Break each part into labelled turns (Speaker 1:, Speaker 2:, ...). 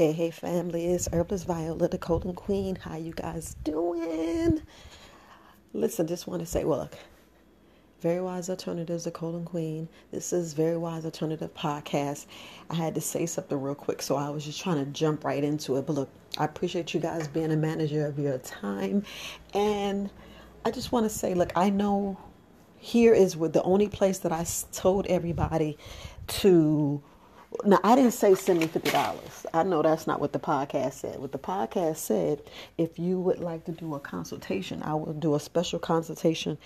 Speaker 1: Hey, hey, family, it's Herbalist Viola, the Golden Queen. How you guys doing? Listen, just want to say, well, look, Very Wise Alternatives, the Golden Queen. This is Very Wise Alternative Podcast. I had to say something real quick, so I was just trying to jump right into it. But look, I appreciate you guys being a manager of your time. And I just want to say, look, I know here is the only place that I told everybody to now, I didn't say send me fifty dollars. I know that's not what the podcast said. What the podcast said, if you would like to do a consultation, I will do a special consultation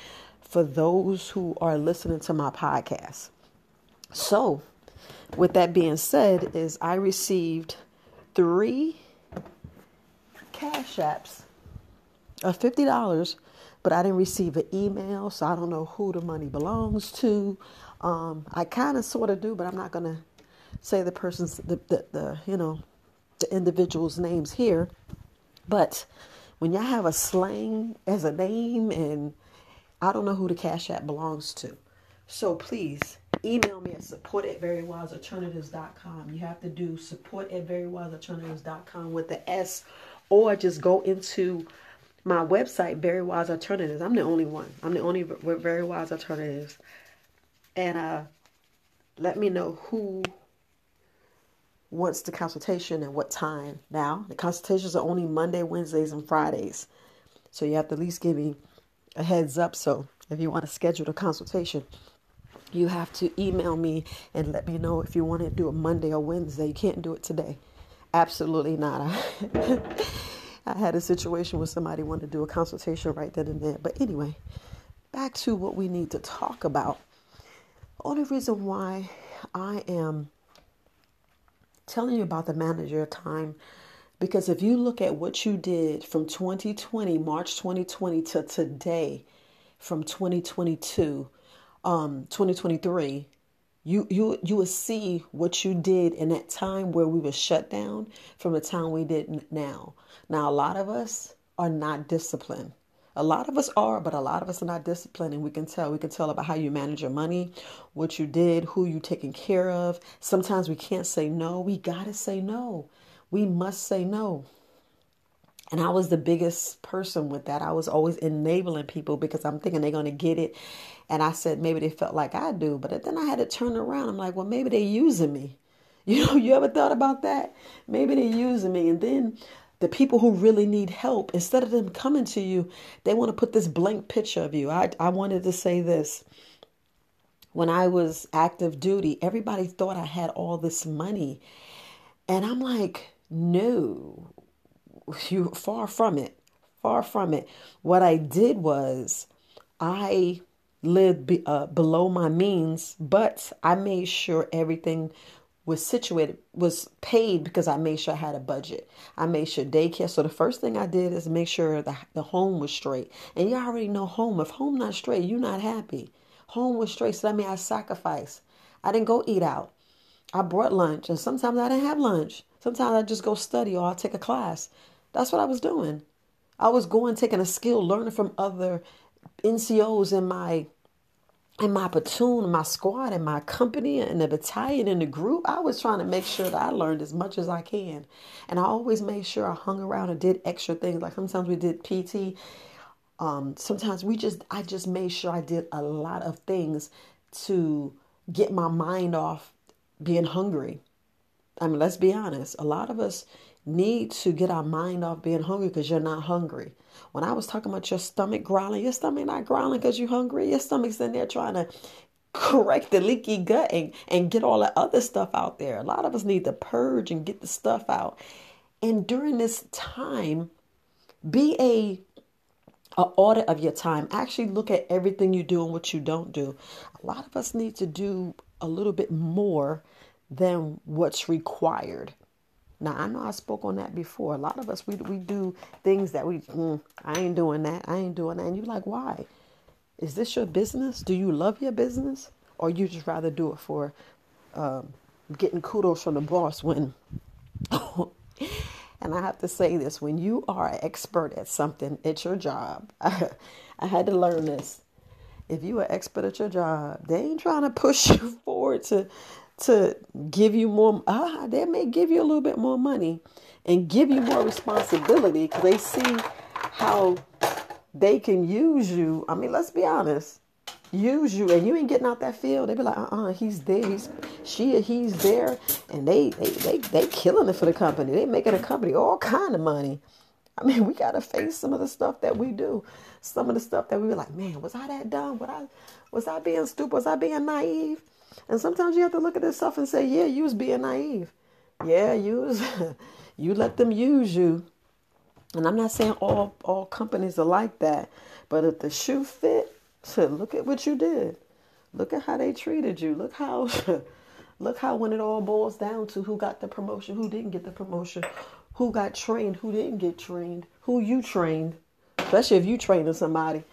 Speaker 1: for those who are listening to my podcast. So, with that being said, is I received three cash apps of fifty dollars, but I didn't receive an email, so I don't know who the money belongs to. Um, I kind of sort of do, but I'm not gonna say the person's the, the, the you know the individual's names here but when y'all have a slang as a name and i don't know who the cash app belongs to. So please email me at support at verywisealternatives.com you have to do support at verywisealternatives.com with the s or just go into my website very wise alternatives i'm the only one. I'm the only very wise alternatives and uh let me know who wants the consultation and what time. Now, the consultations are only Monday, Wednesdays, and Fridays. So you have to at least give me a heads up. So if you want to schedule a consultation, you have to email me and let me know if you want to do it Monday or Wednesday. You can't do it today. Absolutely not. I had a situation where somebody wanted to do a consultation right then and there. But anyway, back to what we need to talk about. Only reason why I am telling you about the manager time because if you look at what you did from 2020, March 2020 to today, from 2022, um, 2023, you you you will see what you did in that time where we were shut down from the time we did now. Now a lot of us are not disciplined. A lot of us are, but a lot of us are not disciplined, and we can tell. We can tell about how you manage your money, what you did, who you taking care of. Sometimes we can't say no. We gotta say no. We must say no. And I was the biggest person with that. I was always enabling people because I'm thinking they're going to get it. And I said maybe they felt like I do, but then I had to turn around. I'm like, well, maybe they're using me. You know, you ever thought about that? Maybe they're using me. And then the people who really need help, instead of them coming to you, they want to put this blank picture of you. I, I wanted to say this. When I was active duty, everybody thought I had all this money. And I'm like, no, you far from it. Far from it. What I did was I lived be, uh, below my means, but I made sure everything was situated was paid because I made sure I had a budget. I made sure daycare. So the first thing I did is make sure the the home was straight. And you already know home. If home not straight, you're not happy. Home was straight, so that means I sacrificed. I didn't go eat out. I brought lunch, and sometimes I didn't have lunch. Sometimes I just go study or I'll take a class. That's what I was doing. I was going taking a skill, learning from other NCOs in my in my platoon, my squad, and my company, and the battalion, and the group, I was trying to make sure that I learned as much as I can. And I always made sure I hung around and did extra things. Like sometimes we did PT. Um, sometimes we just, I just made sure I did a lot of things to get my mind off being hungry. I mean, let's be honest. A lot of us need to get our mind off being hungry because you're not hungry. When I was talking about your stomach growling, your stomach not growling because you're hungry. Your stomach's in there trying to correct the leaky gut and, and get all the other stuff out there. A lot of us need to purge and get the stuff out. And during this time, be a a audit of your time. Actually look at everything you do and what you don't do. A lot of us need to do a little bit more than what's required. Now I know I spoke on that before. A lot of us we we do things that we mm, I ain't doing that. I ain't doing that. And you're like, why? Is this your business? Do you love your business, or you just rather do it for um, getting kudos from the boss? When and I have to say this: when you are an expert at something, it's your job. I, I had to learn this. If you are expert at your job, they ain't trying to push you forward to to give you more. Uh, they may give you a little bit more money and give you more responsibility because they see how they can use you. I mean, let's be honest. Use you and you ain't getting out that field. They be like, uh, uh he's there. He's she, he's there, and they they they they killing it for the company. They making a company all kind of money. I mean, we gotta face some of the stuff that we do. Some of the stuff that we be like, man, was I that dumb? Was I was I being stupid? Was I being naive? And sometimes you have to look at this stuff and say, yeah, you was being naive. Yeah, you was you let them use you. And I'm not saying all all companies are like that, but if the shoe fit, look at what you did. Look at how they treated you. Look how look how when it all boils down to who got the promotion, who didn't get the promotion, who got trained, who didn't get trained, who you trained, especially if you training somebody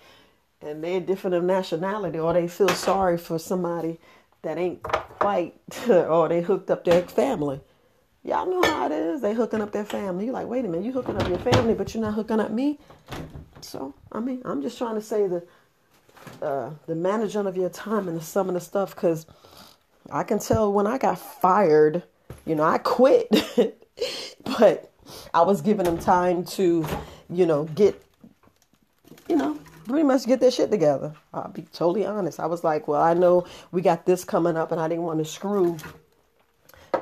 Speaker 1: and they're different of nationality or they feel sorry for somebody that ain't quite or they hooked up their family. Y'all know how it is. They hooking up their family. You're like, wait a minute, you hooking up your family, but you're not hooking up me. So, I mean, I'm just trying to say the uh, the management of your time and some of the stuff because I can tell when I got fired, you know, I quit, but I was giving them time to, you know, get, pretty much get their shit together. I'll be totally honest. I was like, well, I know we got this coming up, and I didn't want to screw,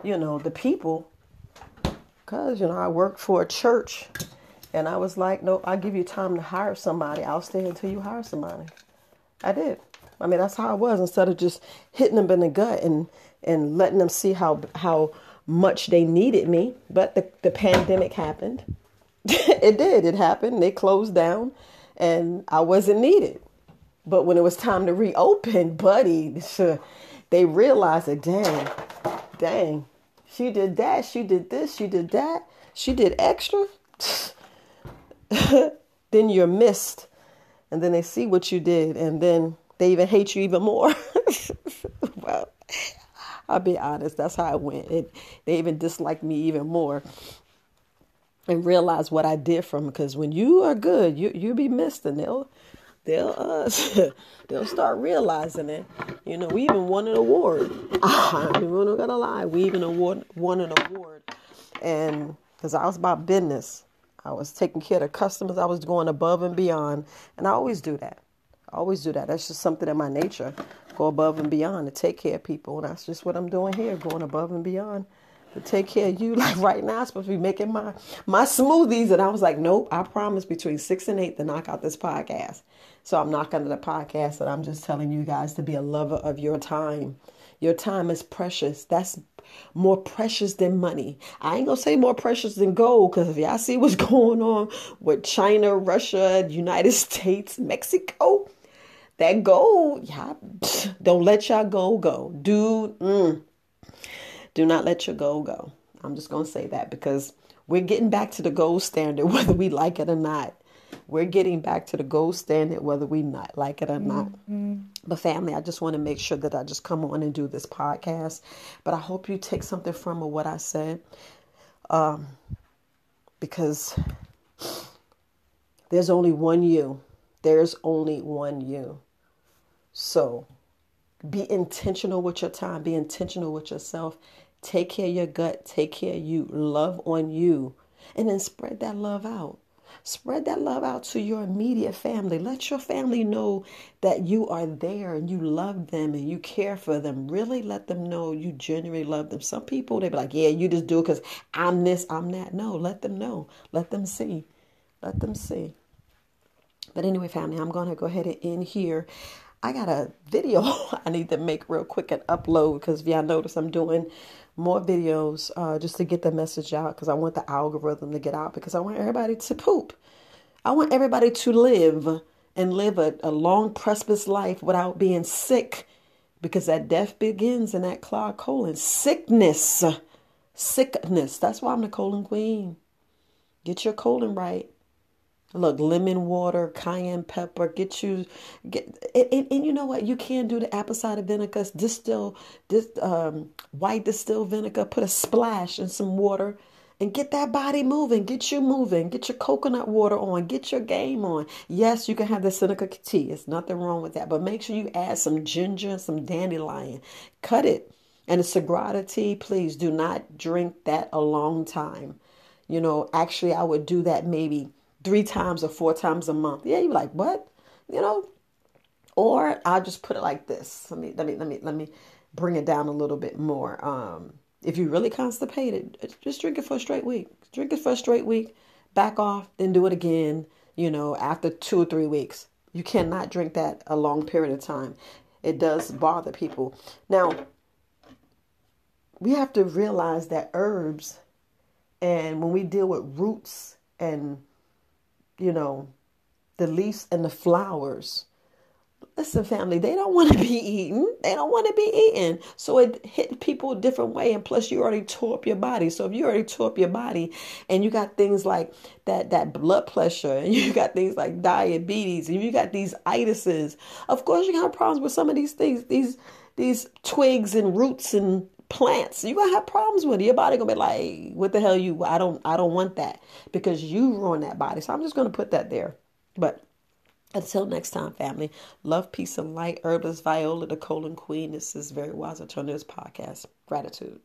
Speaker 1: you know, the people, because you know I work for a church, and I was like, no, I'll give you time to hire somebody. I'll stay until you hire somebody. I did. I mean, that's how I was. Instead of just hitting them in the gut and and letting them see how how much they needed me. But the the pandemic happened. it did. It happened. They closed down, and I wasn't needed. But when it was time to reopen, buddy, they realized that dang, dang, she did that, she did this, she did that, she did extra. then you're missed, and then they see what you did, and then they even hate you even more. well, I'll be honest, that's how it went. It, they even dislike me even more and realize what I did from because when you are good, you you be missed and they'll they'll uh, they'll start realizing it. You know, we even won an award. I'm not gonna lie, we even award won an award, and because I was about business, I was taking care of customers. I was going above and beyond, and I always do that. I always do that. That's just something in my nature. Go above and beyond to take care of people, and that's just what I'm doing here, going above and beyond to take care of you. Like right now, I'm supposed to be making my my smoothies, and I was like, nope. I promise between six and eight to knock out this podcast. So I'm knocking out the podcast, and I'm just telling you guys to be a lover of your time. Your time is precious. That's more precious than money. I ain't gonna say more precious than gold, because if y'all see what's going on with China, Russia, United States, Mexico, that gold, y'all don't let y'all gold go. Dude, mm, do not let your goal go. I'm just going to say that because we're getting back to the gold standard, whether we like it or not. We're getting back to the gold standard, whether we not like it or not. Mm-hmm. But family, I just want to make sure that I just come on and do this podcast. But I hope you take something from what I said, um, because there's only one you. There's only one you. So be intentional with your time. Be intentional with yourself. Take care of your gut. Take care of you. Love on you. And then spread that love out. Spread that love out to your immediate family. Let your family know that you are there and you love them and you care for them. Really let them know you genuinely love them. Some people, they be like, yeah, you just do it because I'm this, I'm that. No, let them know. Let them see. Let them see. But anyway, family, I'm going to go ahead and end here. I got a video I need to make real quick and upload because if y'all notice, I'm doing more videos uh, just to get the message out because I want the algorithm to get out because I want everybody to poop. I want everybody to live and live a, a long, prosperous life without being sick because that death begins in that clogged colon. Sickness. Sickness. That's why I'm the colon queen. Get your colon right. Look, lemon water, cayenne pepper, get you get and, and, you know what? You can do the apple cider vinegar, distill this um, white distilled vinegar, put a splash in some water and get that body moving, get you moving, get your coconut water on, get your game on. Yes, you can have the Seneca tea. It's nothing wrong with that. But make sure you add some ginger and some dandelion. Cut it And the Sagrada tea, please do not drink that a long time. You know, actually, I would do that maybe three times or four times a month. Yeah, you're like, what? You know, or I'll just put it like this. Let me let me let me let me bring it down a little bit more. Um, if you're really constipated, just drink it for a straight week. Drink it for a straight week. Back off, then do it again. You know, after two or three weeks, you cannot drink that a long period of time. It does bother people. Now, we have to realize that herbs and when we deal with roots and you know the leaves and the flowers. Listen family they don't want to be eaten. They don't want to be eaten. So it hit people a different way and plus you already tore up your body. So if you already tore up your body and you got things like that that blood pressure and you got things like diabetes and you got these itises of course you got problems with some of these things these these twigs and roots and plants you're gonna have problems with it your body gonna be like what the hell you i don't i don't want that because you ruin that body so i'm just gonna put that there but until next time, family, love, peace, and light. Herbalist Viola, the colon queen. This is Very Wise Alternatives Podcast. Gratitude.